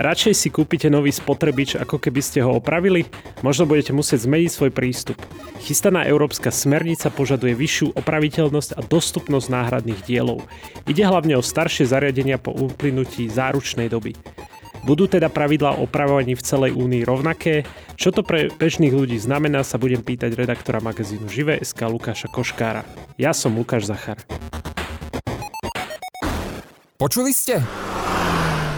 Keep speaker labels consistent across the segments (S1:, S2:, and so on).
S1: Radšej si kúpite nový spotrebič, ako keby ste ho opravili? Možno budete musieť zmeniť svoj prístup. Chystaná európska smernica požaduje vyššiu opraviteľnosť a dostupnosť náhradných dielov. Ide hlavne o staršie zariadenia po uplynutí záručnej doby. Budú teda pravidlá opravovaní v celej únii rovnaké? Čo to pre bežných ľudí znamená, sa budem pýtať redaktora magazínu Živé.sk Lukáša Koškára. Ja som Lukáš Zachar.
S2: Počuli ste?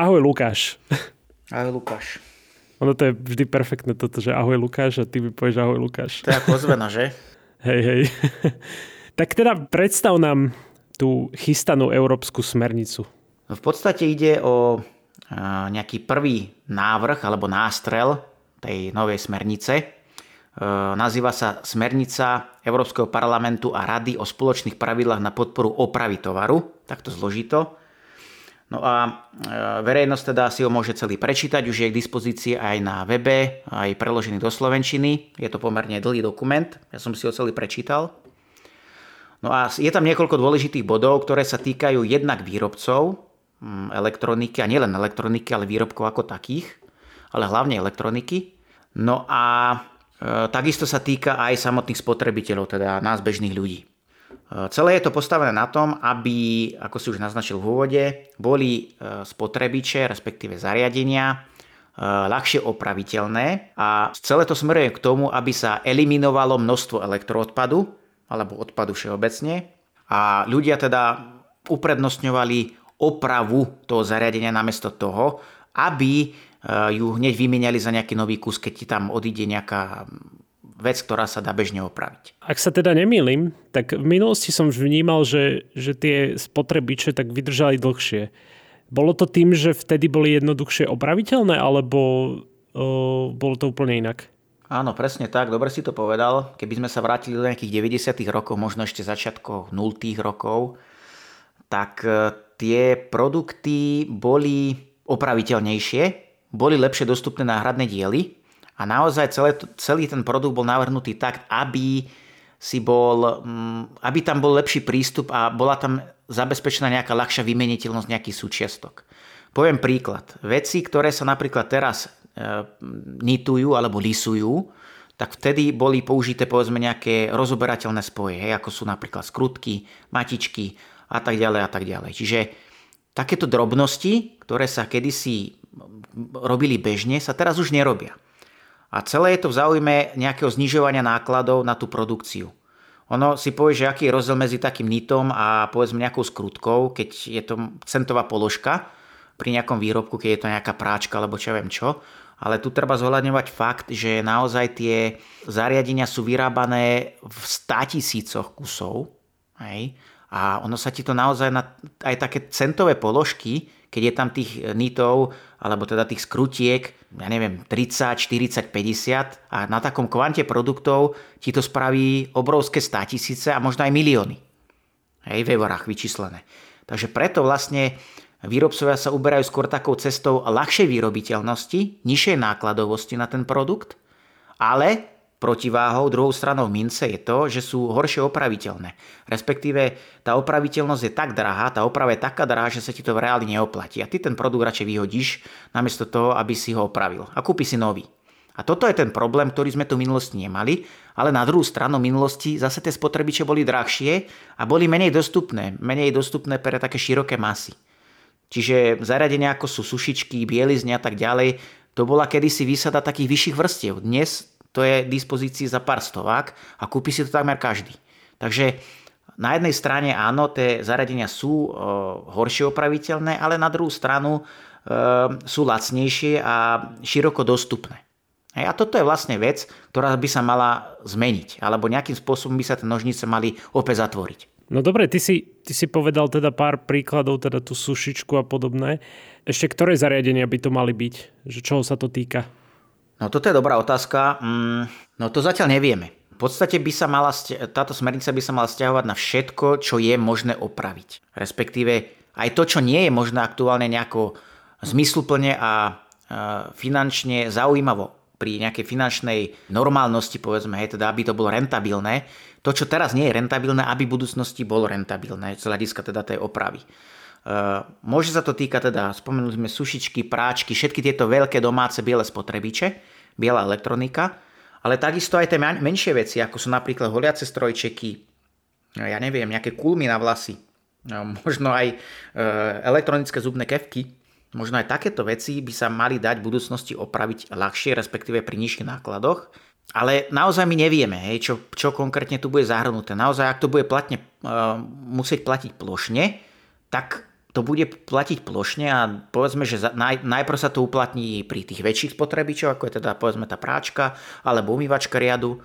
S1: Ahoj Lukáš.
S3: Ahoj Lukáš.
S1: Ono to je vždy perfektné toto, že ahoj Lukáš a ty mi povieš ahoj Lukáš.
S3: To je ako ozvena, že?
S1: hej, hej. tak teda predstav nám tú chystanú európsku smernicu.
S3: V podstate ide o nejaký prvý návrh alebo nástrel tej novej smernice. Nazýva sa Smernica Európskeho parlamentu a Rady o spoločných pravidlách na podporu opravy tovaru. Takto zložito. No a e, verejnosť teda si ho môže celý prečítať, už je k dispozícii aj na webe, aj preložený do Slovenčiny. Je to pomerne dlhý dokument, ja som si ho celý prečítal. No a je tam niekoľko dôležitých bodov, ktoré sa týkajú jednak výrobcov mm, elektroniky, a nielen elektroniky, ale výrobkov ako takých, ale hlavne elektroniky. No a e, takisto sa týka aj samotných spotrebiteľov, teda nás bežných ľudí. Celé je to postavené na tom, aby, ako si už naznačil v úvode, boli e, spotrebiče, respektíve zariadenia, e, ľahšie opraviteľné a celé to smeruje k tomu, aby sa eliminovalo množstvo elektroodpadu alebo odpadu všeobecne. A ľudia teda uprednostňovali opravu toho zariadenia namiesto toho, aby e, ju hneď vymieniali za nejaký nový kus, keď ti tam odíde nejaká vec, ktorá sa dá bežne opraviť.
S1: Ak sa teda nemýlim, tak v minulosti som vnímal, že, že tie spotrebiče tak vydržali dlhšie. Bolo to tým, že vtedy boli jednoduchšie opraviteľné, alebo o, bolo to úplne inak?
S3: Áno, presne tak, dobre si to povedal. Keby sme sa vrátili do nejakých 90. rokov, možno ešte začiatkov 0. rokov, tak e, tie produkty boli opraviteľnejšie, boli lepšie dostupné náhradné diely a naozaj celé, celý ten produkt bol navrhnutý tak, aby si bol, mm, aby tam bol lepší prístup a bola tam zabezpečená nejaká ľahšia vymeniteľnosť nejakých súčiastok. Poviem príklad. Veci, ktoré sa napríklad teraz e, nitujú alebo lisujú, tak vtedy boli použité povedzme nejaké rozoberateľné spoje, hej, ako sú napríklad skrutky, matičky a tak ďalej a tak ďalej. Čiže takéto drobnosti, ktoré sa kedysi robili bežne, sa teraz už nerobia. A celé je to v záujme nejakého znižovania nákladov na tú produkciu. Ono si povie, že aký je rozdiel medzi takým nitom a povedzme nejakou skrutkou, keď je to centová položka pri nejakom výrobku, keď je to nejaká práčka alebo čo ja viem čo. Ale tu treba zohľadňovať fakt, že naozaj tie zariadenia sú vyrábané v 100 tisícoch kusov. Hej? A ono sa ti to naozaj na aj také centové položky, keď je tam tých nitov alebo teda tých skrutiek, ja neviem, 30, 40, 50 a na takom kvante produktov ti to spraví obrovské 100 tisíce a možno aj milióny. Hej, v eurách vyčíslené. Takže preto vlastne výrobcovia sa uberajú skôr takou cestou ľahšej výrobiteľnosti, nižšej nákladovosti na ten produkt, ale Protiváhou, druhou stranou mince je to, že sú horšie opraviteľné. Respektíve tá opraviteľnosť je tak drahá, tá oprava je taká drahá, že sa ti to v reáli neoplatí. A ty ten produkt radšej vyhodíš, namiesto toho, aby si ho opravil. A kúpi si nový. A toto je ten problém, ktorý sme tu v minulosti nemali, ale na druhú stranu v minulosti zase tie spotrebiče boli drahšie a boli menej dostupné, menej dostupné pre také široké masy. Čiže zariadenia ako sú sušičky, bielizne a tak ďalej, to bola kedysi výsada takých vyšších vrstiev. Dnes to je k dispozícii za pár stovák a kúpi si to takmer každý. Takže na jednej strane áno, tie zariadenia sú e, horšie opraviteľné, ale na druhú stranu e, sú lacnejšie a široko dostupné. A toto je vlastne vec, ktorá by sa mala zmeniť, alebo nejakým spôsobom by sa tie nožnice mali opäť zatvoriť.
S1: No dobre, ty si, ty si povedal teda pár príkladov, teda tú sušičku a podobné. Ešte ktoré zariadenia by to mali byť? Že čoho sa to týka?
S3: No toto je dobrá otázka. Mm, no to zatiaľ nevieme. V podstate by sa mala, táto smernica by sa mala stiahovať na všetko, čo je možné opraviť. Respektíve aj to, čo nie je možné aktuálne nejako zmysluplne a finančne zaujímavo pri nejakej finančnej normálnosti, povedzme, hej, teda aby to bolo rentabilné, to, čo teraz nie je rentabilné, aby v budúcnosti bolo rentabilné z hľadiska teda tej opravy. Môže sa to týkať teda, spomenuli sme sušičky, práčky, všetky tieto veľké domáce biele spotrebiče, biela elektronika, ale takisto aj tie menšie veci, ako sú napríklad holiace strojčeky, no ja neviem, nejaké kulmy na vlasy, no, možno aj e, elektronické zubné kevky, možno aj takéto veci by sa mali dať v budúcnosti opraviť ľahšie, respektíve pri nižších nákladoch. Ale naozaj my nevieme, hej, čo, čo konkrétne tu bude zahrnuté. Naozaj, ak to bude platne, uh, musieť platiť plošne, tak to bude platiť plošne a povedzme, že naj, najprv sa to uplatní pri tých väčších spotrebičoch, ako je teda povedzme tá práčka alebo umývačka riadu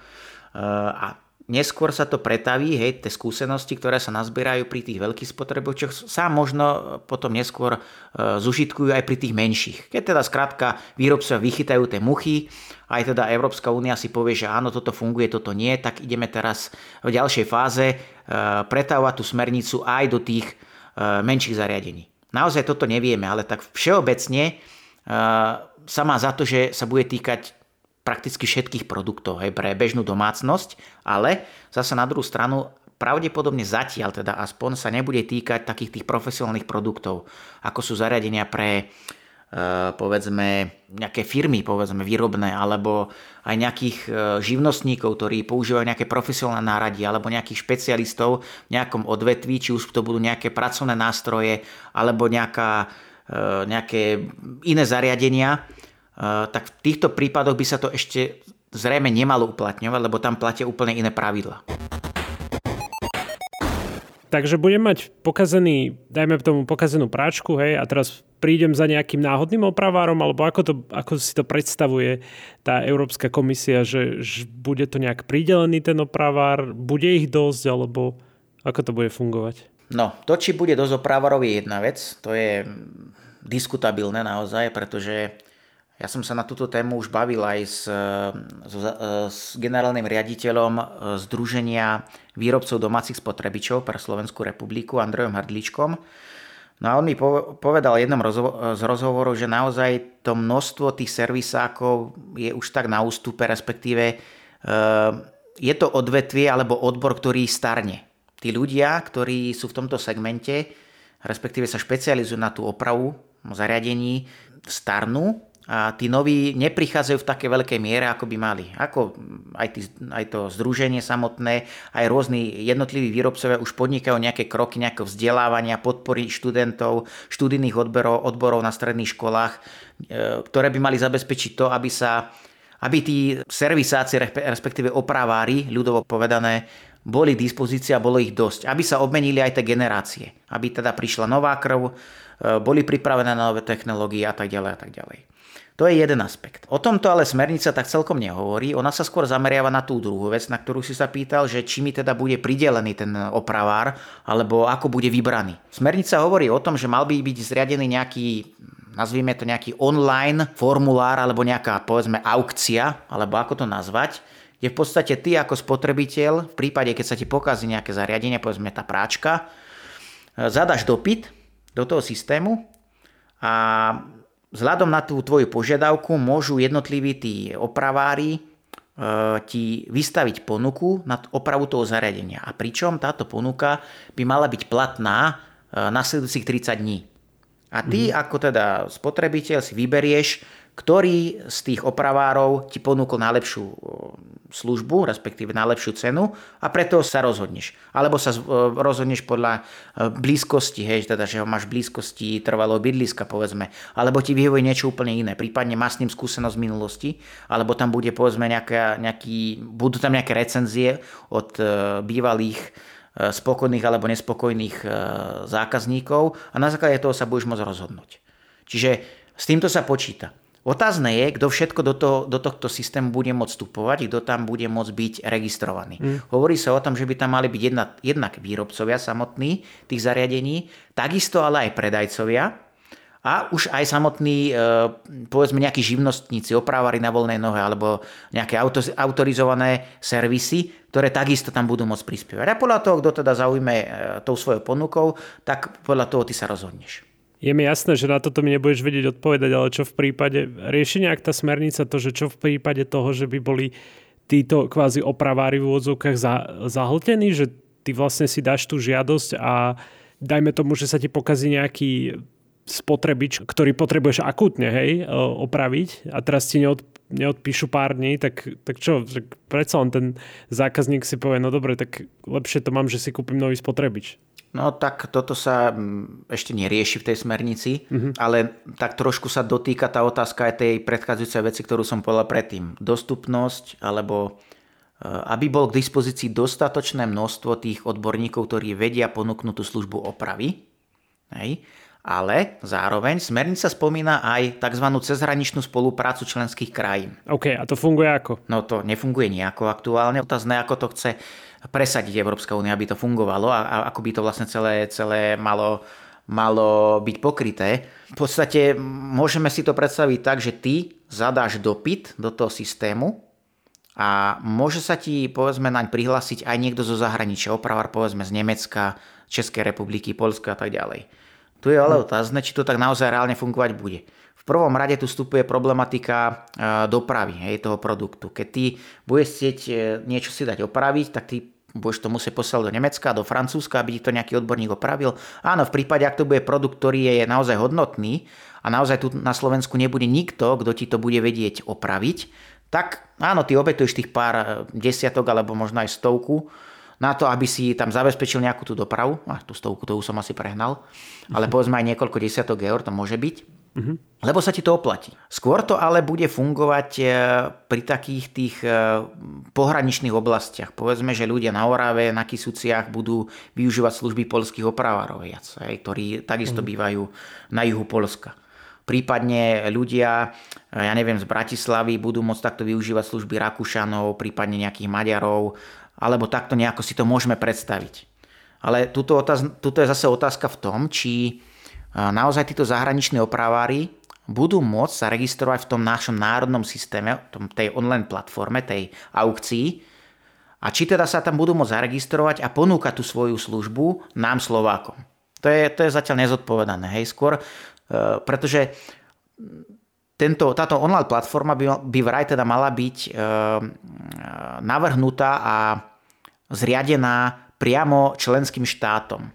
S3: a neskôr sa to pretaví, hej, tie skúsenosti, ktoré sa nazbierajú pri tých veľkých spotrebičoch, sa možno potom neskôr e, zužitkujú aj pri tých menších. Keď teda skrátka výrobcovia vychytajú tie muchy, aj teda Európska únia si povie, že áno, toto funguje, toto nie, tak ideme teraz v ďalšej fáze e, pretavovať tú smernicu aj do tých Eh, menších zariadení. Naozaj toto nevieme, ale tak všeobecne eh, sa má za to, že sa bude týkať prakticky všetkých produktov hej, pre bežnú domácnosť, ale zase na druhú stranu pravdepodobne zatiaľ teda aspoň sa nebude týkať takých tých profesionálnych produktov, ako sú zariadenia pre Eh, povedzme nejaké firmy, povedzme výrobné, alebo aj nejakých eh, živnostníkov, ktorí používajú nejaké profesionálne náradie, alebo nejakých špecialistov v nejakom odvetví, či už to budú nejaké pracovné nástroje, alebo nejaká, eh, nejaké iné zariadenia, tak v týchto prípadoch by sa to ešte zrejme nemalo uplatňovať, lebo tam platia úplne iné pravidla.
S1: Takže budem mať pokazený, dajme tomu pokazenú práčku, hej, a teraz prídem za nejakým náhodným opravárom, alebo ako, to, ako si to predstavuje tá Európska komisia, že, že bude to nejak pridelený ten opravár, bude ich dosť, alebo ako to bude fungovať?
S3: No, to, či bude dosť opravárov je jedna vec, to je diskutabilné naozaj, pretože ja som sa na túto tému už bavil aj s, s, s generálnym riaditeľom Združenia výrobcov domácich spotrebičov pre Slovenskú republiku Andrejom Hrdličkom, No a on mi povedal jednom z rozhovorov, že naozaj to množstvo tých servisákov je už tak na ústupe, respektíve e, je to odvetvie alebo odbor, ktorý starne. Tí ľudia, ktorí sú v tomto segmente, respektíve sa špecializujú na tú opravu zariadení, starnú a tí noví neprichádzajú v také veľkej miere, ako by mali. Ako aj, tí, aj to združenie samotné, aj rôzni jednotliví výrobcovia už podnikajú nejaké kroky nejakého vzdelávania, podpory študentov, študijných odborov, odborov na stredných školách, e, ktoré by mali zabezpečiť to, aby sa aby tí servisáci, respektíve opravári, ľudovo povedané, boli k dispozícii a bolo ich dosť. Aby sa obmenili aj tie generácie. Aby teda prišla nová krv, e, boli pripravené na nové technológie a tak ďalej a tak ďalej. To je jeden aspekt. O tomto ale smernica tak celkom nehovorí. Ona sa skôr zameriava na tú druhú vec, na ktorú si sa pýtal, že či mi teda bude pridelený ten opravár, alebo ako bude vybraný. Smernica hovorí o tom, že mal by byť zriadený nejaký nazvime to nejaký online formulár alebo nejaká povedzme aukcia, alebo ako to nazvať, kde v podstate ty ako spotrebiteľ, v prípade, keď sa ti pokazí nejaké zariadenie, povedzme tá práčka, zadaš dopyt do toho systému a vzhľadom na tú tvoju požiadavku môžu jednotliví tí opravári e, ti vystaviť ponuku na opravu toho zariadenia. A pričom táto ponuka by mala byť platná e, nasledujúcich 30 dní. A ty mm. ako teda spotrebiteľ si vyberieš, ktorý z tých opravárov ti ponúkol najlepšiu službu, respektíve najlepšiu cenu a preto sa rozhodneš. Alebo sa rozhodneš podľa e, blízkosti, hej, teda, že ho máš blízkosti trvalého bydliska, povedzme. Alebo ti vyhovuje niečo úplne iné. Prípadne máš s ním skúsenosť z minulosti, alebo tam bude, povedzme, nejaká, nejaký, budú tam nejaké recenzie od e, bývalých e, spokojných alebo nespokojných zákazníkov a na základe toho sa budeš môcť rozhodnúť. Čiže s týmto sa počíta. Otázne je, kto všetko do, toho, do tohto systému bude môcť vstupovať, kto tam bude môcť byť registrovaný. Mm. Hovorí sa o tom, že by tam mali byť jedna, jednak výrobcovia samotní tých zariadení, takisto ale aj predajcovia, a už aj samotní, e, povedzme, nejakí živnostníci, opravári na voľnej nohe alebo nejaké autorizované servisy, ktoré takisto tam budú môcť prispievať. A podľa toho, kto teda zaujme e, tou svojou ponukou, tak podľa toho ty sa rozhodneš.
S1: Je mi jasné, že na toto mi nebudeš vedieť odpovedať, ale čo v prípade, riešenia ak tá smernica to, že čo v prípade toho, že by boli títo kvázi opravári v úvodzovkách zahltení, že ty vlastne si dáš tú žiadosť a dajme tomu, že sa ti pokazí nejaký spotrebič, ktorý potrebuješ akútne hej, opraviť a teraz ti neod, neodpíšu pár dní, tak, tak čo, predsa len ten zákazník si povie, no dobre, tak lepšie to mám, že si kúpim nový spotrebič.
S3: No tak toto sa mm, ešte nerieši v tej smernici, mm-hmm. ale tak trošku sa dotýka tá otázka aj tej predchádzajúcej veci, ktorú som povedal predtým. Dostupnosť, alebo e, aby bol k dispozícii dostatočné množstvo tých odborníkov, ktorí vedia ponúknuť tú službu opravy. Hej ale zároveň smernica spomína aj tzv. cezhraničnú spoluprácu členských krajín.
S1: OK, a to funguje ako?
S3: No to nefunguje nejako aktuálne. Otázne, ako to chce presadiť Európska únia, aby to fungovalo a, a ako by to vlastne celé, celé malo, malo byť pokryté. V podstate môžeme si to predstaviť tak, že ty zadáš dopyt do toho systému a môže sa ti povedzme naň prihlásiť aj niekto zo zahraničia, opravar povedzme z Nemecka, Českej republiky, Polska a tak ďalej. Tu je ale otázne, či to tak naozaj reálne fungovať bude. V prvom rade tu vstupuje problematika e, dopravy hej, toho produktu. Keď ty budeš chcieť e, niečo si dať opraviť, tak ty budeš to musieť poslať do Nemecka, do Francúzska, aby ti to nejaký odborník opravil. Áno, v prípade, ak to bude produkt, ktorý je naozaj hodnotný a naozaj tu na Slovensku nebude nikto, kto ti to bude vedieť opraviť, tak áno, ty obetuješ tých pár e, desiatok alebo možno aj stovku na to, aby si tam zabezpečil nejakú tú dopravu, a tú stovku to už som asi prehnal, ale povedzme aj niekoľko desiatok eur to môže byť, uh-huh. lebo sa ti to oplatí. Skôr to ale bude fungovať e, pri takých tých e, pohraničných oblastiach. Povedzme, že ľudia na Orave, na Kisuciach budú využívať služby polských opravárov viac, ktorí takisto uh-huh. bývajú na juhu Polska. Prípadne ľudia, ja neviem, z Bratislavy budú môcť takto využívať služby Rakúšanov, prípadne nejakých Maďarov, alebo takto nejako si to môžeme predstaviť. Ale tuto, otáz, tuto je zase otázka v tom, či naozaj títo zahraniční opravári budú môcť sa registrovať v tom našom národnom systéme, tej online platforme, tej aukcii, a či teda sa tam budú môcť zaregistrovať a ponúkať tú svoju službu nám Slovákom. To je, to je zatiaľ nezodpovedané. Hej, skôr, e, pretože tento, táto online platforma by, by vraj teda mala byť e, navrhnutá a zriadená priamo členským štátom.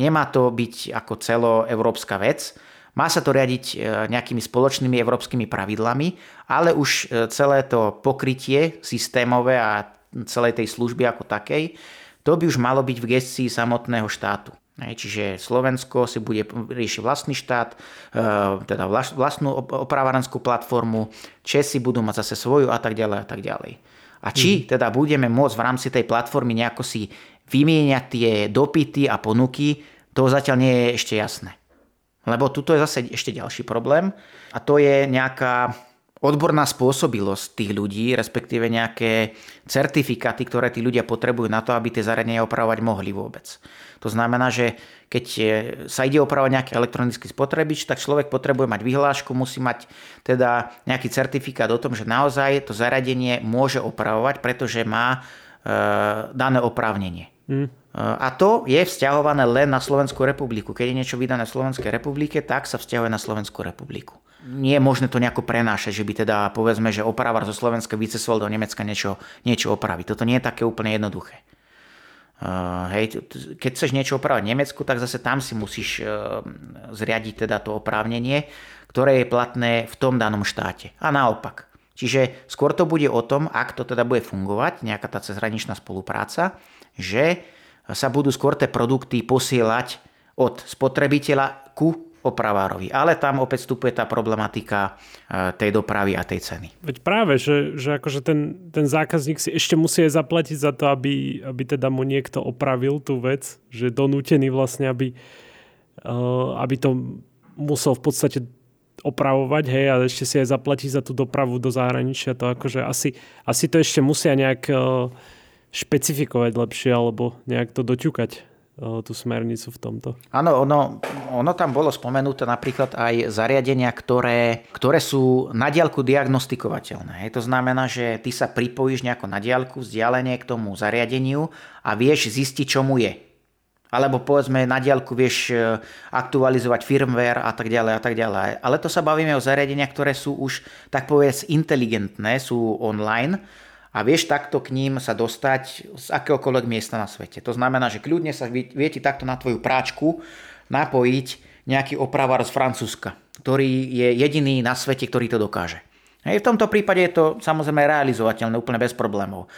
S3: Nemá to byť ako celoeurópska vec, má sa to riadiť e, nejakými spoločnými európskymi pravidlami, ale už e, celé to pokrytie systémové a celej tej služby ako takej, to by už malo byť v gestii samotného štátu. Čiže Slovensko si bude riešiť vlastný štát, e, teda vlastnú opravárenskú platformu, Česi budú mať zase svoju a tak ďalej a tak ďalej. A či mhm. teda budeme môcť v rámci tej platformy nejako si vymieňať tie dopity a ponuky, to zatiaľ nie je ešte jasné. Lebo tuto je zase ešte ďalší problém a to je nejaká odborná spôsobilosť tých ľudí, respektíve nejaké certifikáty, ktoré tí ľudia potrebujú na to, aby tie zariadenia opravovať mohli vôbec. To znamená, že keď sa ide opravovať nejaký elektronický spotrebič, tak človek potrebuje mať vyhlášku, musí mať teda nejaký certifikát o tom, že naozaj to zariadenie môže opravovať, pretože má e, dané oprávnenie. Mm. A to je vzťahované len na Slovenskú republiku. Keď je niečo vydané v Slovenskej republike, tak sa vzťahuje na Slovenskú republiku nie je možné to nejako prenášať, že by teda povedzme, že opravar zo Slovenska vycestoval do Nemecka niečo, niečo opraviť. Toto nie je také úplne jednoduché. Uh, hej, keď chceš niečo opravať v Nemecku, tak zase tam si musíš uh, zriadiť teda to oprávnenie, ktoré je platné v tom danom štáte. A naopak. Čiže skôr to bude o tom, ak to teda bude fungovať, nejaká tá cezhraničná spolupráca, že sa budú skôr tie produkty posielať od spotrebiteľa ku opravárovi. Ale tam opäť vstupuje tá problematika e, tej dopravy a tej ceny.
S1: Veď práve, že, že akože ten, ten zákazník si ešte musí aj zaplatiť za to, aby, aby teda mu niekto opravil tú vec, že je donútený vlastne, aby, e, aby to musel v podstate opravovať, hej, a ešte si aj zaplatí za tú dopravu do zahraničia, to akože asi, asi to ešte musia nejak uh, špecifikovať lepšie, alebo nejak to doťukať tú smernicu v tomto.
S3: Áno, ono, ono tam bolo spomenuté napríklad aj zariadenia, ktoré, ktoré sú na diálku diagnostikovateľné. To znamená, že ty sa pripojíš nejako na diálku, vzdialenie k tomu zariadeniu a vieš zistiť, čo mu je. Alebo povedzme na diálku vieš e, aktualizovať firmware a tak ďalej a tak ďalej. Ale to sa bavíme o zariadeniach, ktoré sú už tak povedz inteligentné, sú online a vieš takto k ním sa dostať z akéhokoľvek miesta na svete. To znamená, že kľudne sa viete takto na tvoju práčku napojiť nejaký opravár z Francúzska, ktorý je jediný na svete, ktorý to dokáže. Hej, v tomto prípade je to samozrejme realizovateľné úplne bez problémov.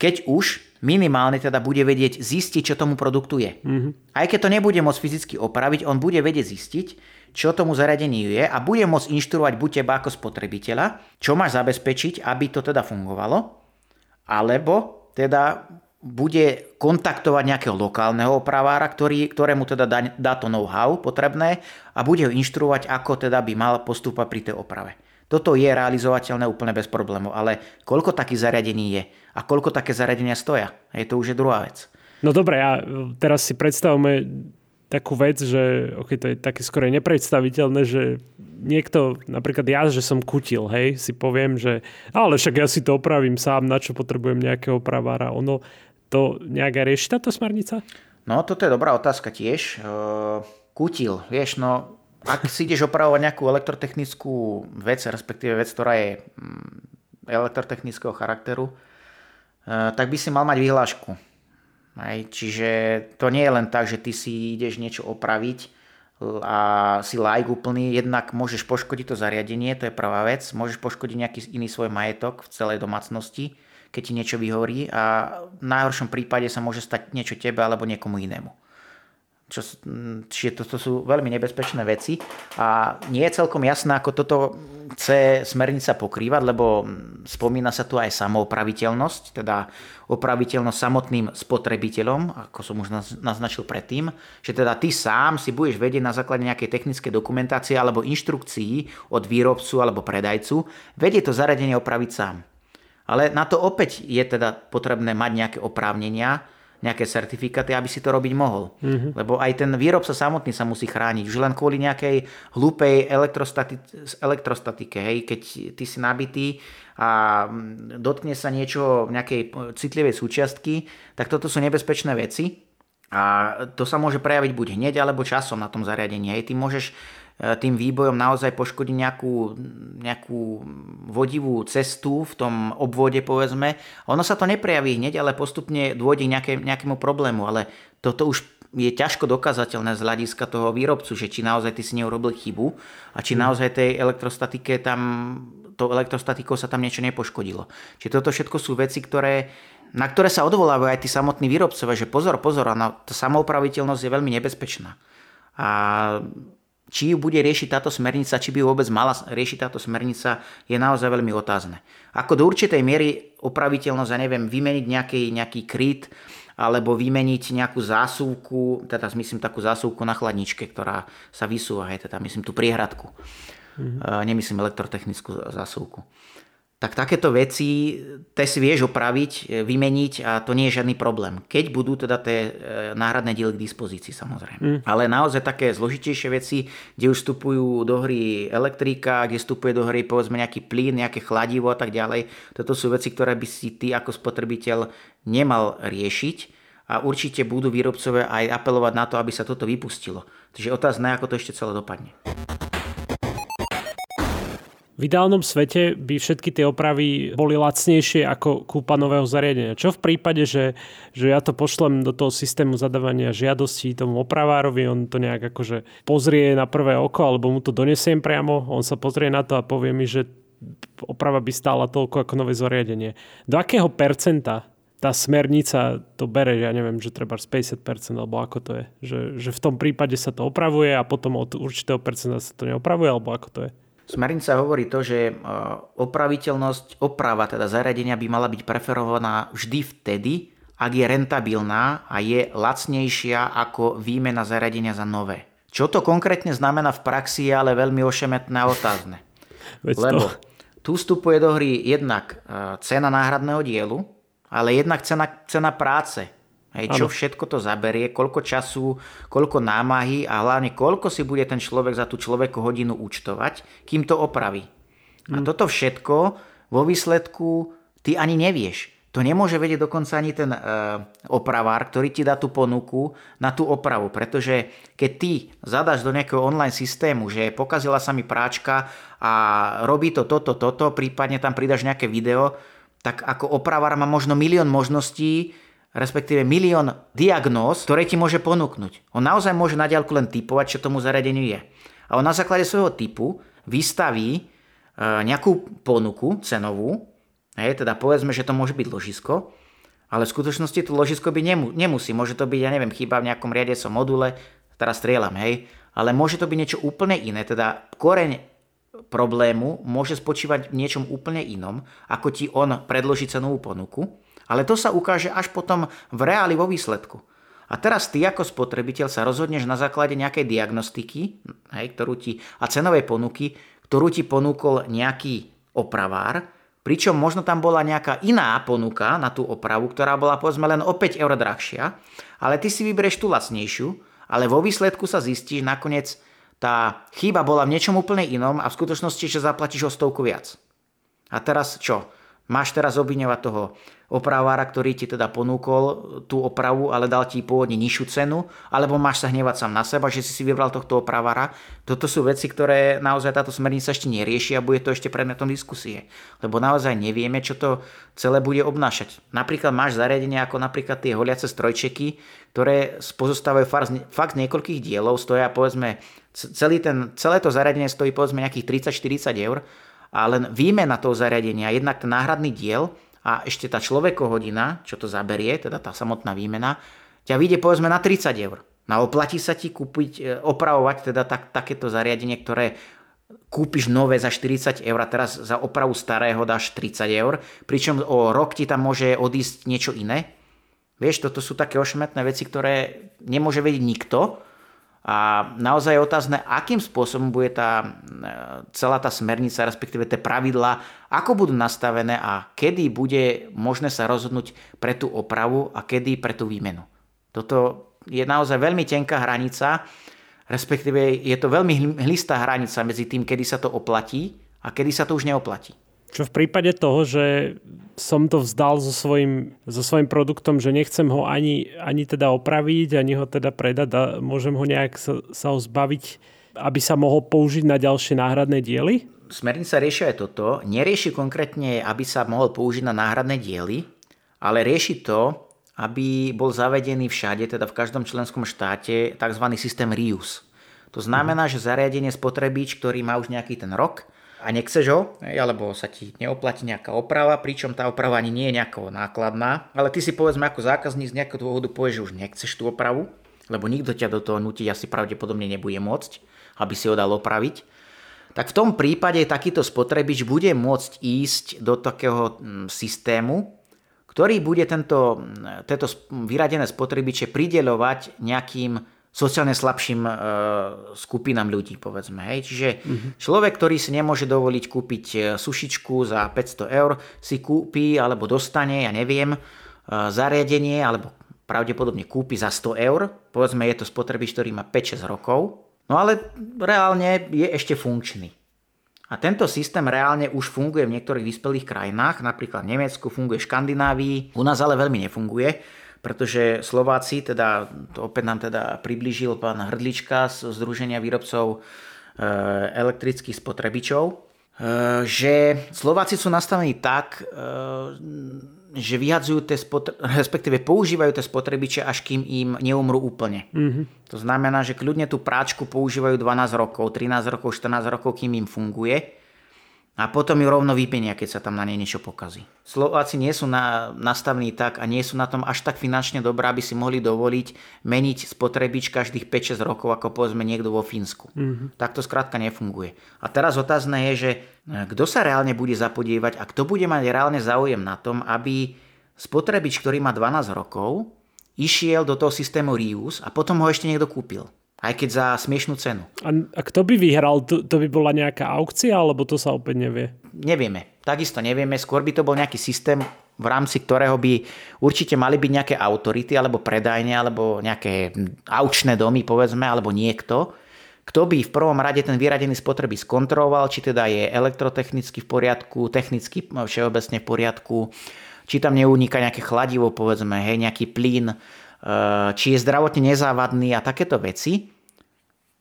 S3: Keď už minimálne teda bude vedieť zistiť, čo tomu produktu je. Mm-hmm. Aj keď to nebude môcť fyzicky opraviť, on bude vedieť zistiť, čo tomu zariadeniu je a bude môcť inštruovať buď teba ako spotrebiteľa, čo máš zabezpečiť, aby to teda fungovalo alebo teda bude kontaktovať nejakého lokálneho opravára, ktorý, ktorému teda dá, dá to know-how potrebné a bude ho inštruovať, ako teda by mal postúpať pri tej oprave. Toto je realizovateľné úplne bez problémov, ale koľko takých zariadení je a koľko také zariadenia stoja, je to už je druhá vec.
S1: No dobre, a teraz si predstavme takú vec, že okay, to je také skoro nepredstaviteľné, že niekto, napríklad ja, že som kutil, hej, si poviem, že ale však ja si to opravím sám, na čo potrebujem nejakého pravára. Ono to nejak rieši táto smernica?
S3: No, toto je dobrá otázka tiež. Kutil, vieš, no, ak si ideš opravovať nejakú elektrotechnickú vec, respektíve vec, ktorá je mm, elektrotechnického charakteru, tak by si mal mať vyhlášku Hej, čiže to nie je len tak, že ty si ideš niečo opraviť a si like úplný, jednak môžeš poškodiť to zariadenie, to je prvá vec, môžeš poškodiť nejaký iný svoj majetok v celej domácnosti, keď ti niečo vyhorí a v najhoršom prípade sa môže stať niečo tebe alebo niekomu inému. Čo, čiže to, to sú veľmi nebezpečné veci a nie je celkom jasné, ako toto chce smernica pokrývať, lebo spomína sa tu aj samoopraviteľnosť, teda opraviteľnosť samotným spotrebiteľom, ako som už naznačil predtým, že teda ty sám si budeš vedieť na základe nejakej technickej dokumentácie alebo inštrukcií od výrobcu alebo predajcu, vedie to zariadenie opraviť sám. Ale na to opäť je teda potrebné mať nejaké oprávnenia, nejaké certifikáty, aby si to robiť mohol. Mm-hmm. Lebo aj ten výrobca samotný sa musí chrániť. Už len kvôli nejakej hlúpej elektrostati- elektrostatike. Hej, keď ty si nabitý a mm, dotkne sa niečo nejakej citlivej súčiastky, tak toto sú nebezpečné veci. A to sa môže prejaviť buď hneď alebo časom na tom zariadení. Hej, ty môžeš E, tým výbojom naozaj poškodí nejakú, nejakú vodivú cestu v tom obvode, povedzme. Ono sa to neprejaví hneď, ale postupne dôjde k nejaké, nejakému problému. Ale toto už je ťažko dokázateľné z hľadiska toho výrobcu, že či naozaj ty si neurobil chybu a či mm. naozaj tej elektrostatike tam, to elektrostatikou sa tam niečo nepoškodilo. Čiže toto všetko sú veci, ktoré, na ktoré sa odvolávajú aj tí samotní výrobcovia, že pozor, pozor, no, tá samoupraviteľnosť je veľmi nebezpečná. A či ju bude riešiť táto smernica, či by ju vôbec mala riešiť táto smernica, je naozaj veľmi otázne. Ako do určitej miery opraviteľnosť, ja neviem, vymeniť nejaký, nejaký kryt, alebo vymeniť nejakú zásuvku, teda myslím takú zásuvku na chladničke, ktorá sa vysúva, hej, teda myslím tú priehradku. Mm-hmm. Nemyslím elektrotechnickú zásuvku tak takéto veci te si vieš opraviť, e, vymeniť a to nie je žiadny problém. Keď budú teda tie e, náhradné diely k dispozícii samozrejme. Mm. Ale naozaj také zložitejšie veci, kde už vstupujú do hry elektrika, kde vstupuje do hry povedzme nejaký plyn, nejaké chladivo a tak ďalej. Toto sú veci, ktoré by si ty ako spotrebiteľ nemal riešiť a určite budú výrobcové aj apelovať na to, aby sa toto vypustilo. Takže otázne, ako to ešte celé dopadne.
S1: V ideálnom svete by všetky tie opravy boli lacnejšie ako kúpa nového zariadenia. Čo v prípade, že, že ja to pošlem do toho systému zadávania žiadostí tomu opravárovi, on to nejak akože pozrie na prvé oko, alebo mu to donesiem priamo, on sa pozrie na to a povie mi, že oprava by stála toľko ako nové zariadenie. Do akého percenta tá smernica to bere, ja neviem, že treba 50% alebo ako to je. Že, že v tom prípade sa to opravuje a potom od určitého percenta sa to neopravuje, alebo ako to je?
S3: Smernica hovorí to, že e, opraviteľnosť, oprava teda zariadenia by mala byť preferovaná vždy vtedy, ak je rentabilná a je lacnejšia ako výmena zariadenia za nové. Čo to konkrétne znamená v praxi je ale veľmi ošemetné a otázne.
S1: Veď
S3: Lebo
S1: to...
S3: tu vstupuje do hry jednak e, cena náhradného dielu, ale jednak cena, cena práce. Hej, čo
S1: Áno.
S3: všetko to zaberie, koľko času, koľko námahy a hlavne koľko si bude ten človek za tú človeku hodinu účtovať, kým to opraví. A toto všetko vo výsledku ty ani nevieš. To nemôže vedieť dokonca ani ten e, opravár, ktorý ti dá tú ponuku na tú opravu. Pretože keď ty zadáš do nejakého online systému, že pokazila sa mi práčka a robí to toto, toto, prípadne tam pridaš nejaké video, tak ako opravár má možno milión možností, respektíve milión diagnóz, ktoré ti môže ponúknuť. On naozaj môže na diaľku len typovať, čo tomu zariadeniu je. A on na základe svojho typu vystaví e, nejakú ponuku cenovú, hej, teda povedzme, že to môže byť ložisko, ale v skutočnosti to ložisko by nemu, nemusí. Môže to byť, ja neviem, chyba v nejakom riadiacom module, teraz strieľam, hej, ale môže to byť niečo úplne iné, teda koreň problému môže spočívať v niečom úplne inom, ako ti on predloží cenovú ponuku, ale to sa ukáže až potom v reáli vo výsledku. A teraz ty ako spotrebiteľ sa rozhodneš na základe nejakej diagnostiky hej, ktorú ti, a cenovej ponuky, ktorú ti ponúkol nejaký opravár, pričom možno tam bola nejaká iná ponuka na tú opravu, ktorá bola povedzme len o 5 eur drahšia, ale ty si vyberieš tú lacnejšiu, ale vo výsledku sa zistíš nakoniec, tá chyba bola v niečom úplne inom a v skutočnosti, že zaplatíš o stovku viac. A teraz čo? Máš teraz obviňovať toho opravára, ktorý ti teda ponúkol tú opravu, ale dal ti pôvodne nižšiu cenu, alebo máš sa hnevať sám na seba, že si si vybral tohto opravára. Toto sú veci, ktoré naozaj táto smernica ešte nerieši a bude to ešte predmetom diskusie. Lebo naozaj nevieme, čo to celé bude obnášať. Napríklad máš zariadenie ako napríklad tie holiace strojčeky, ktoré pozostávajú fakt niekoľkých dielov, stoja povedzme, celý ten, celé to zariadenie stojí povedzme nejakých 30-40 eur a len výmena toho zariadenia, jednak ten náhradný diel a ešte tá človekohodina, čo to zaberie, teda tá samotná výmena, ťa vyjde povedzme na 30 eur. No oplatí sa ti kúpiť, opravovať teda tak, takéto zariadenie, ktoré kúpiš nové za 40 eur a teraz za opravu starého dáš 30 eur, pričom o rok ti tam môže odísť niečo iné. Vieš, toto sú také ošmetné veci, ktoré nemôže vedieť nikto, a naozaj je otázne, akým spôsobom bude tá, celá tá smernica, respektíve tie pravidlá, ako budú nastavené a kedy bude možné sa rozhodnúť pre tú opravu a kedy pre tú výmenu. Toto je naozaj veľmi tenká hranica, respektíve je to veľmi hlistá hranica medzi tým, kedy sa to oplatí a kedy sa to už neoplatí.
S1: Čo v prípade toho, že som to vzdal so svojím, so svojím produktom, že nechcem ho ani, ani teda opraviť, ani ho teda predať a môžem ho nejak sa, sa ho zbaviť, aby sa mohol použiť na ďalšie náhradné diely?
S3: Smernica rieši aj toto. Nerieši konkrétne, aby sa mohol použiť na náhradné diely, ale rieši to, aby bol zavedený všade, teda v každom členskom štáte, tzv. systém reuse. To znamená, že zariadenie spotrebič, ktorý má už nejaký ten rok, a nechceš ho, alebo sa ti neoplatí nejaká oprava, pričom tá oprava ani nie je nejako nákladná, ale ty si povedzme ako zákazník z nejakého dôvodu povieš, že už nechceš tú opravu, lebo nikto ťa do toho nutiť asi pravdepodobne nebude môcť, aby si ho dal opraviť, tak v tom prípade takýto spotrebič bude môcť ísť do takého mm, systému, ktorý bude tento, tento vyradené spotrebiče prideľovať nejakým sociálne slabším e, skupinám ľudí, povedzme. Hej. Čiže uh-huh. človek, ktorý si nemôže dovoliť kúpiť e, sušičku za 500 eur, si kúpi alebo dostane, ja neviem, e, zariadenie alebo pravdepodobne kúpi za 100 eur. Povedzme, je to spotrebič, ktorý má 5-6 rokov. No ale reálne je ešte funkčný. A tento systém reálne už funguje v niektorých vyspelých krajinách, napríklad v Nemecku, funguje v Škandinávii, u nás ale veľmi nefunguje pretože Slováci, teda, to opäť nám teda priblížil pán Hrdlička z Združenia výrobcov e, elektrických spotrebičov, e, že Slováci sú nastavení tak, e, že vyhadzujú tie spotr- respektíve používajú tie spotrebiče, až kým im neumrú úplne. Mm-hmm. To znamená, že kľudne tú práčku používajú 12 rokov, 13 rokov, 14 rokov, kým im funguje a potom ju rovno vypenia, keď sa tam na nej niečo pokazí. Slováci nie sú na, nastavení tak a nie sú na tom až tak finančne dobré, aby si mohli dovoliť meniť spotrebič každých 5-6 rokov, ako povedzme niekto vo Fínsku. Mm-hmm. Tak to skrátka nefunguje. A teraz otázne je, že e, kto sa reálne bude zapodievať a kto bude mať reálne záujem na tom, aby spotrebič, ktorý má 12 rokov, išiel do toho systému reuse a potom ho ešte niekto kúpil. Aj keď za smiešnú cenu.
S1: A, a kto by vyhral? To, to by bola nejaká aukcia, alebo to sa opäť nevie?
S3: Nevieme. Takisto nevieme. Skôr by to bol nejaký systém, v rámci ktorého by určite mali byť nejaké autority, alebo predajne, alebo nejaké aučné domy, povedzme, alebo niekto, kto by v prvom rade ten vyradený spotreby skontroloval, či teda je elektrotechnicky v poriadku, technicky všeobecne v poriadku, či tam neuniká nejaké chladivo, povedzme, hej, nejaký plyn, e, či je zdravotne nezávadný a takéto veci.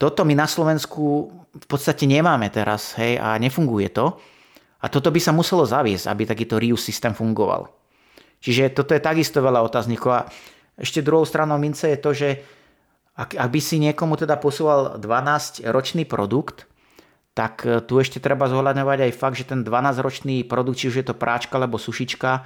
S3: Toto my na Slovensku v podstate nemáme teraz hej, a nefunguje to. A toto by sa muselo zaviesť, aby takýto RIUS systém fungoval. Čiže toto je takisto veľa otáznikov. A ešte druhou stranou mince je to, že ak, ak by si niekomu teda posúval 12-ročný produkt, tak e, tu ešte treba zohľadňovať aj fakt, že ten 12-ročný produkt, či už je to práčka alebo sušička,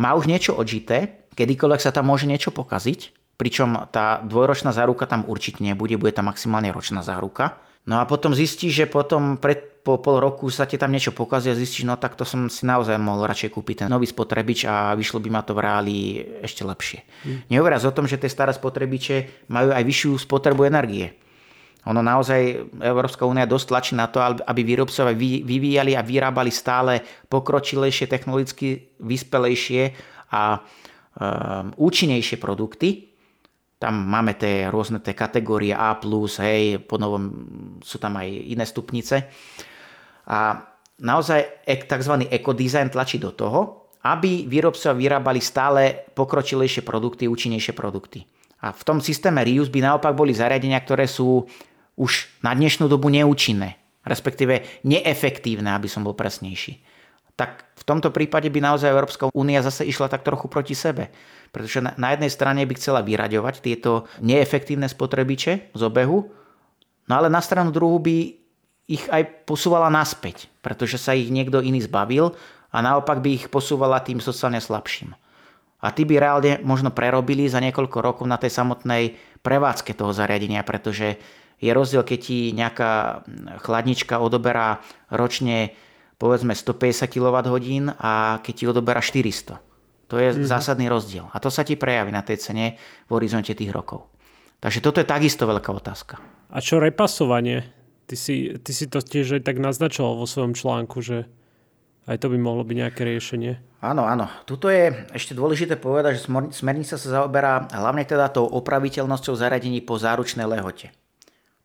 S3: má už niečo odžité, kedykoľvek sa tam môže niečo pokaziť, pričom tá dvojročná záruka tam určite nebude, bude tam maximálne ročná záruka. No a potom zistíš, že potom pred, po pol roku sa ti tam niečo pokazí a zistíš, no tak to som si naozaj mohol radšej kúpiť ten nový spotrebič a vyšlo by ma to v reáli ešte lepšie. Hmm. Nehovoriac o tom, že tie staré spotrebiče majú aj vyššiu spotrebu energie. Ono naozaj, Európska únia dosť tlačí na to, aby výrobcovia vyvíjali a vyrábali stále pokročilejšie, technologicky vyspelejšie a um, účinnejšie produkty, tam máme tie rôzne tie kategórie A+, hej, po novom sú tam aj iné stupnice. A naozaj tzv. ekodizajn tlačí do toho, aby výrobcovia vyrábali stále pokročilejšie produkty, účinnejšie produkty. A v tom systéme Reuse by naopak boli zariadenia, ktoré sú už na dnešnú dobu neúčinné, respektíve neefektívne, aby som bol presnejší. Tak v tomto prípade by naozaj Európska únia zase išla tak trochu proti sebe. Pretože na jednej strane by chcela vyraďovať tieto neefektívne spotrebiče z obehu, no ale na stranu druhú by ich aj posúvala naspäť, pretože sa ich niekto iný zbavil a naopak by ich posúvala tým sociálne slabším. A tí by reálne možno prerobili za niekoľko rokov na tej samotnej prevádzke toho zariadenia, pretože je rozdiel, keď ti nejaká chladnička odoberá ročne povedzme 150 kWh a keď ti odoberá 400. To je mm-hmm. zásadný rozdiel. A to sa ti prejaví na tej cene v horizonte tých rokov. Takže toto je takisto veľká otázka.
S1: A čo repasovanie? Ty si, ty si to tiež aj tak naznačoval vo svojom článku, že aj to by mohlo byť nejaké riešenie.
S3: Áno, áno. Tuto je ešte dôležité povedať, že smernica sa zaoberá hlavne teda tou opraviteľnosťou zariadení po záručnej lehote.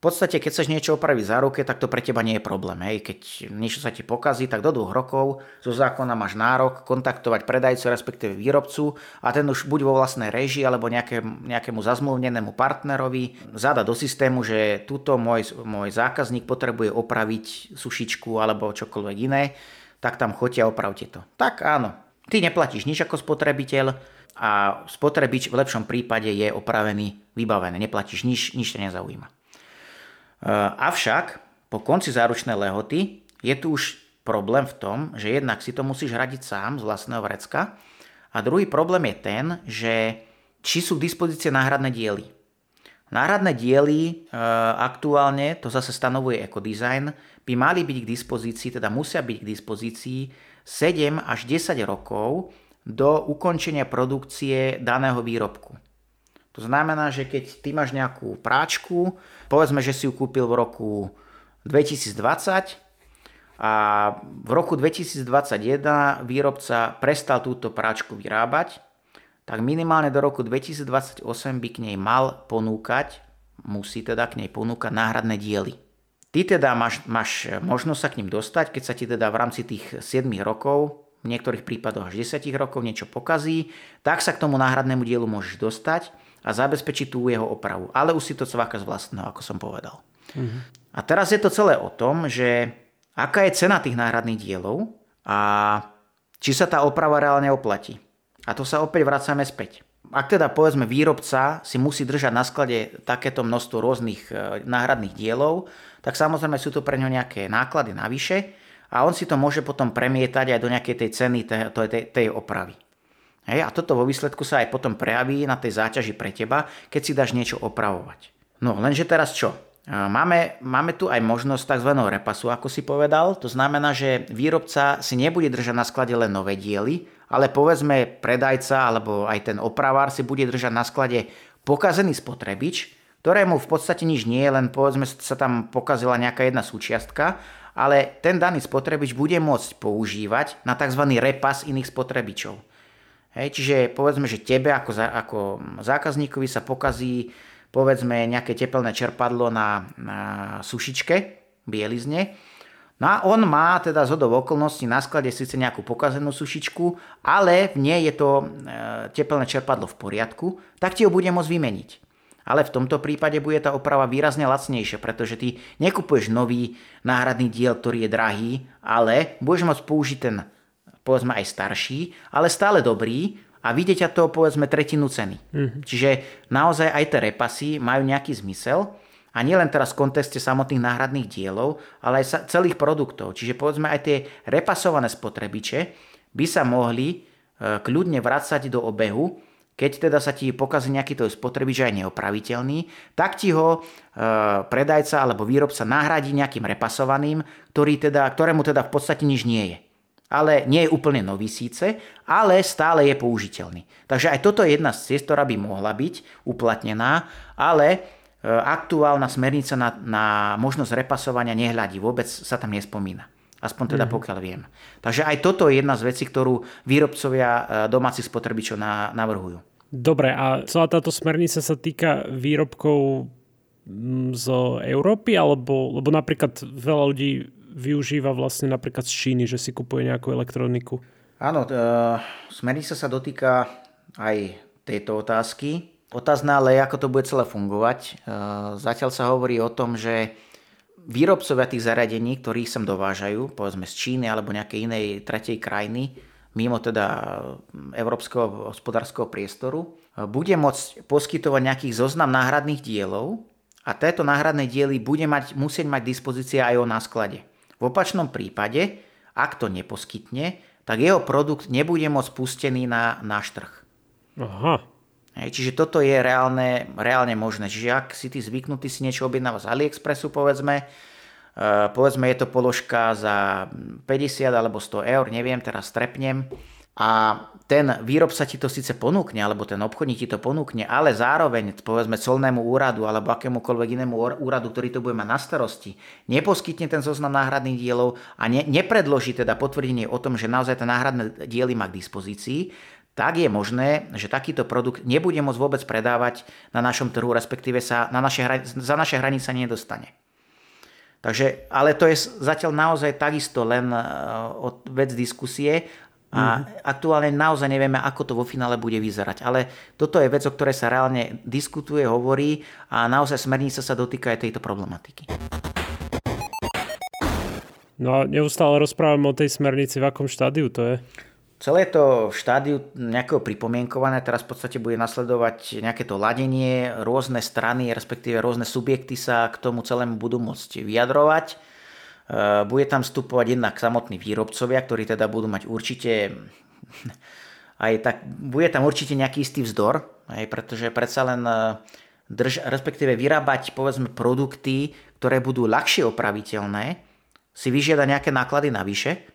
S3: V podstate, keď chceš niečo opraviť za ruke, tak to pre teba nie je problém. Hej. Keď niečo sa ti pokazí, tak do dvoch rokov zo zákona máš nárok kontaktovať predajcu, respektíve výrobcu a ten už buď vo vlastnej režii alebo nejaké, nejakému zazmluvnenému partnerovi zada do systému, že túto môj, môj zákazník potrebuje opraviť sušičku alebo čokoľvek iné, tak tam choďte a opravte to. Tak áno, ty neplatíš nič ako spotrebiteľ a spotrebič v lepšom prípade je opravený, vybavený, neplatíš nič, nič ťa nezaujíma. Eh, avšak po konci záručnej lehoty je tu už problém v tom, že jednak si to musíš hradiť sám z vlastného vrecka a druhý problém je ten, že či sú k dispozícii náhradné diely. Náhradné diely e, aktuálne, to zase stanovuje ekodizajn, by mali byť k dispozícii, teda musia byť k dispozícii 7 až 10 rokov do ukončenia produkcie daného výrobku. To znamená, že keď ty máš nejakú práčku, povedzme, že si ju kúpil v roku 2020 a v roku 2021 výrobca prestal túto práčku vyrábať, tak minimálne do roku 2028 by k nej mal ponúkať, musí teda k nej ponúkať náhradné diely. Ty teda máš, máš možnosť sa k ním dostať, keď sa ti teda v rámci tých 7 rokov, v niektorých prípadoch až 10 rokov niečo pokazí, tak sa k tomu náhradnému dielu môžeš dostať a zabezpečiť tú jeho opravu. Ale už si to cváka z vlastného, ako som povedal. Mm-hmm. A teraz je to celé o tom, že aká je cena tých náhradných dielov a či sa tá oprava reálne oplatí. A to sa opäť vracame späť. Ak teda povedzme výrobca si musí držať na sklade takéto množstvo rôznych e, náhradných dielov, tak samozrejme sú to pre ňo nejaké náklady navyše a on si to môže potom premietať aj do nejakej tej ceny tej, tej, tej opravy. Hej, a toto vo výsledku sa aj potom prejaví na tej záťaži pre teba, keď si dáš niečo opravovať. No lenže teraz čo? Máme, máme tu aj možnosť tzv. repasu, ako si povedal. To znamená, že výrobca si nebude držať na sklade len nové diely, ale povedzme predajca alebo aj ten opravár si bude držať na sklade pokazený spotrebič, ktorému v podstate nič nie je, len povedzme sa tam pokazila nejaká jedna súčiastka, ale ten daný spotrebič bude môcť používať na tzv. repas iných spotrebičov. Hej, čiže povedzme, že tebe ako, za, ako zákazníkovi sa pokazí povedzme nejaké tepelné čerpadlo na, na sušičke, bielizne, No a on má teda z hodov okolností na sklade síce nejakú pokazenú sušičku, ale v nej je to e, tepelné čerpadlo v poriadku, tak ti ho bude môcť vymeniť. Ale v tomto prípade bude tá oprava výrazne lacnejšia, pretože ty nekupuješ nový náhradný diel, ktorý je drahý, ale budeš môcť použiť ten povedzme aj starší, ale stále dobrý a vidieť ťa to povedzme tretinu ceny. Mm-hmm. Čiže naozaj aj tie repasy majú nejaký zmysel a nielen teraz v kontexte samotných náhradných dielov, ale aj celých produktov. Čiže povedzme aj tie repasované spotrebiče by sa mohli e, kľudne vrácať do obehu, keď teda sa ti pokazí nejaký to spotrebič aj neopraviteľný, tak ti ho e, predajca alebo výrobca nahradí nejakým repasovaným, ktorý teda, ktorému teda v podstate nič nie je. Ale nie je úplne nový síce, ale stále je použiteľný. Takže aj toto je jedna z ciest, ktorá by mohla byť uplatnená, ale E, aktuálna smernica na, na možnosť repasovania nehľadí, vôbec sa tam nespomína. Aspoň teda mm. pokiaľ viem. Takže aj toto je jedna z vecí, ktorú výrobcovia e, domácich spotrebičov na, navrhujú.
S1: Dobre, a celá táto smernica sa týka výrobkov mm, z Európy, alebo lebo napríklad veľa ľudí využíva vlastne napríklad z Číny, že si kupuje nejakú elektroniku.
S3: Áno, e, smernica sa dotýka aj tejto otázky. Otázna ale ako to bude celé fungovať. E, zatiaľ sa hovorí o tom, že výrobcovia tých zariadení, ktorých sem dovážajú, povedzme z Číny alebo nejakej inej tretej krajiny, mimo teda európskeho hospodárskeho priestoru, bude môcť poskytovať nejakých zoznam náhradných dielov a tieto náhradné diely bude mať, musieť mať dispozícia aj o násklade. V opačnom prípade, ak to neposkytne, tak jeho produkt nebude môcť pustený na náš trh.
S1: Aha.
S3: Hej, čiže toto je reálne, reálne možné. Čiže ak si ty zvyknutý si niečo objednávať z AliExpressu, povedzme, uh, povedzme je to položka za 50 alebo 100 eur, neviem, teraz strepnem, a ten výrobca ti to síce ponúkne, alebo ten obchodník ti to ponúkne, ale zároveň, povedzme, colnému úradu alebo akémukoľvek inému úradu, ktorý to bude mať na starosti, neposkytne ten zoznam náhradných dielov a ne, nepredloží teda potvrdenie o tom, že naozaj ten náhradné diely má k dispozícii, tak je možné, že takýto produkt nebude môcť vôbec predávať na našom trhu, respektíve sa na naše, za naše hranice nedostane. Takže, ale to je zatiaľ naozaj takisto len uh, vec diskusie a mm-hmm. aktuálne naozaj nevieme, ako to vo finále bude vyzerať. Ale toto je vec, o ktorej sa reálne diskutuje, hovorí a naozaj smernica sa dotýka aj tejto problematiky.
S1: No a neustále rozprávame o tej smernici, v akom štádiu to je?
S3: Celé to v štádiu nejakého pripomienkované, teraz v podstate bude nasledovať nejaké to ladenie, rôzne strany, respektíve rôzne subjekty sa k tomu celému budú môcť vyjadrovať. E, bude tam vstupovať jednak samotní výrobcovia, ktorí teda budú mať určite aj tak, bude tam určite nejaký istý vzdor, aj pretože predsa len e, drž, respektíve vyrábať povedzme produkty, ktoré budú ľahšie opraviteľné, si vyžiada nejaké náklady navyše,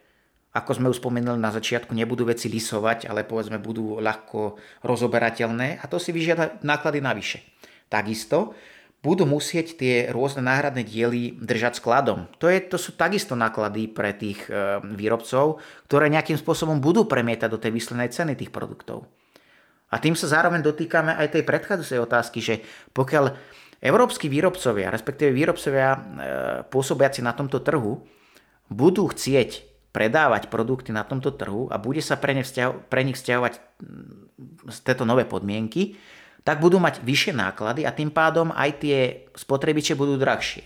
S3: ako sme už spomenuli na začiatku, nebudú veci lisovať, ale povedzme budú ľahko rozoberateľné a to si vyžiada náklady navyše. Takisto budú musieť tie rôzne náhradné diely držať skladom. To, je, to sú takisto náklady pre tých e, výrobcov, ktoré nejakým spôsobom budú premietať do tej výslednej ceny tých produktov. A tým sa zároveň dotýkame aj tej predchádzajúcej otázky, že pokiaľ európsky výrobcovia, respektíve výrobcovia e, pôsobiaci na tomto trhu, budú chcieť predávať produkty na tomto trhu a bude sa pre, ne vzťaho- pre nich vzťahovať tieto nové podmienky, tak budú mať vyššie náklady a tým pádom aj tie spotrebiče budú drahšie.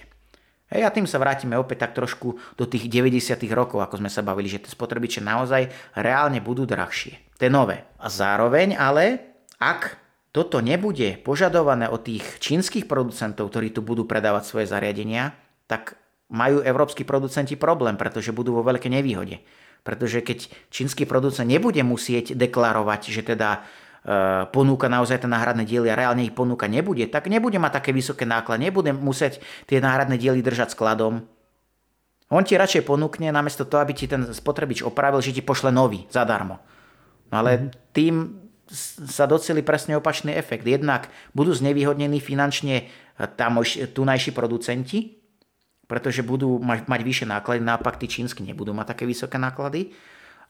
S3: Hej, a tým sa vrátime opäť tak trošku do tých 90. rokov, ako sme sa bavili, že tie spotrebiče naozaj reálne budú drahšie. To je nové. A zároveň ale, ak toto nebude požadované od tých čínskych producentov, ktorí tu budú predávať svoje zariadenia, tak majú európsky producenti problém, pretože budú vo veľkej nevýhode. Pretože keď čínsky producent nebude musieť deklarovať, že teda ponúka naozaj tie náhradné diely a reálne ich ponúka nebude, tak nebude mať také vysoké náklady, nebude musieť tie náhradné diely držať skladom. On ti radšej ponúkne, namiesto toho, aby ti ten spotrebič opravil, že ti pošle nový zadarmo. No ale mm-hmm. tým sa doceli presne opačný efekt. Jednak budú znevýhodnení finančne tamož, tunajší producenti, pretože budú mať, mať vyššie náklady, naopak tí čínsky nebudú mať také vysoké náklady.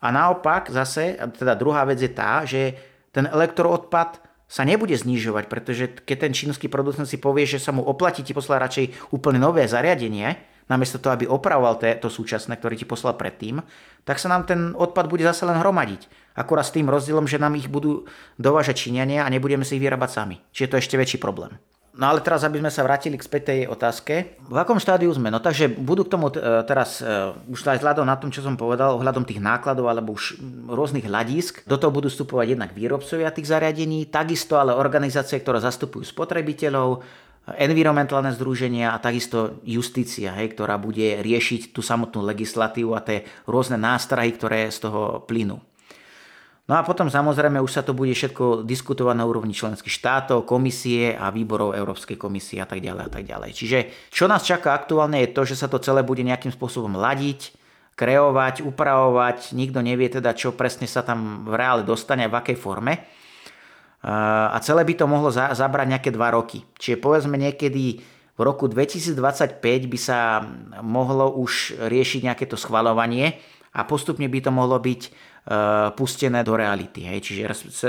S3: A naopak zase, teda druhá vec je tá, že ten elektroodpad sa nebude znižovať, pretože keď ten čínsky producent si povie, že sa mu oplatí ti poslať radšej úplne nové zariadenie, namiesto toho, aby opravoval to súčasné, ktoré ti poslal predtým, tak sa nám ten odpad bude zase len hromadiť. Akurát s tým rozdielom, že nám ich budú dovážať Číňania a nebudeme si ich vyrábať sami. Čiže to je ešte väčší problém. No ale teraz, aby sme sa vrátili k spätej otázke. V akom štádiu sme? No takže budú k tomu e, teraz, e, už aj vzhľadom na tom, čo som povedal, ohľadom tých nákladov alebo už rôznych hľadisk, do toho budú vstupovať jednak výrobcovia tých zariadení, takisto ale organizácie, ktoré zastupujú spotrebiteľov, environmentálne združenia a takisto justícia, hej, ktorá bude riešiť tú samotnú legislatívu a tie rôzne nástrahy, ktoré z toho plynú. No a potom samozrejme už sa to bude všetko diskutovať na úrovni členských štátov, komisie a výborov Európskej komisie a tak ďalej a tak ďalej. Čiže čo nás čaká aktuálne je to, že sa to celé bude nejakým spôsobom ladiť, kreovať, upravovať, nikto nevie teda, čo presne sa tam v reále dostane v akej forme. A celé by to mohlo zabrať nejaké dva roky. Čiže povedzme niekedy v roku 2025 by sa mohlo už riešiť nejaké to schvalovanie a postupne by to mohlo byť pustené do reality. Hej. Čiže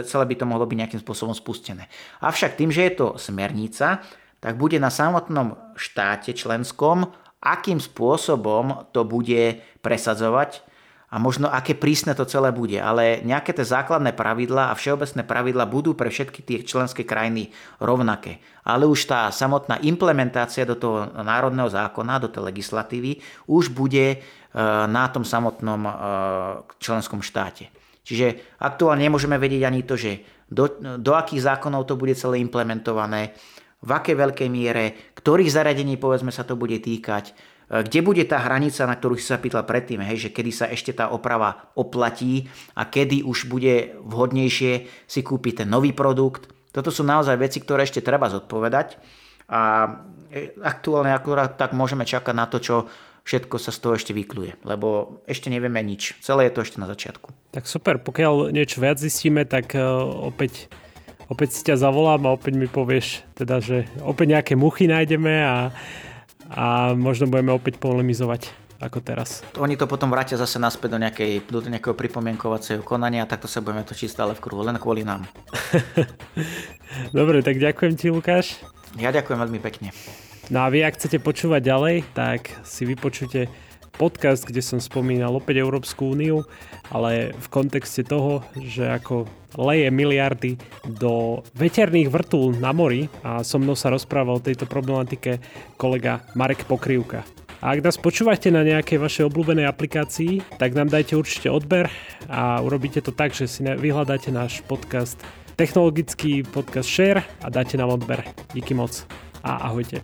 S3: celé by to mohlo byť nejakým spôsobom spustené. Avšak tým, že je to smernica, tak bude na samotnom štáte členskom, akým spôsobom to bude presadzovať a možno aké prísne to celé bude. Ale nejaké tie základné pravidlá a všeobecné pravidlá budú pre všetky tie členské krajiny rovnaké. Ale už tá samotná implementácia do toho národného zákona, do tej legislatívy, už bude na tom samotnom eh, členskom štáte. Čiže aktuálne nemôžeme vedieť ani to, že do, do akých zákonov to bude celé implementované, v akej veľkej miere, ktorých zariadení povedzme sa to bude týkať, eh, kde bude tá hranica, na ktorú si sa pýtal predtým, hej, že kedy sa ešte tá oprava oplatí a kedy už bude vhodnejšie si kúpiť ten nový produkt. Toto sú naozaj veci, ktoré ešte treba zodpovedať a eh, aktuálne akurát tak môžeme čakať na to, čo všetko sa z toho ešte vykluje, lebo ešte nevieme nič. Celé je to ešte na začiatku.
S1: Tak super, pokiaľ niečo viac zistíme, tak uh, opäť, opäť si ťa zavolám a opäť mi povieš, teda, že opäť nejaké muchy nájdeme a, a možno budeme opäť polemizovať ako teraz.
S3: Oni to potom vrátia zase naspäť do, nejakej, do nejakého pripomienkovacieho konania a takto sa budeme točiť stále v kruhu, len kvôli nám.
S1: Dobre, tak ďakujem ti, Lukáš.
S3: Ja ďakujem veľmi pekne.
S1: No a vy, ak chcete počúvať ďalej, tak si vypočujte podcast, kde som spomínal opäť Európsku úniu, ale v kontexte toho, že ako leje miliardy do veterných vrtúl na mori a so mnou sa rozprával o tejto problematike kolega Marek Pokrývka. A ak nás počúvate na nejakej vašej obľúbenej aplikácii, tak nám dajte určite odber a urobíte to tak, že si vyhľadáte náš podcast technologický podcast Share a dáte nám odber. Díky moc a ahojte.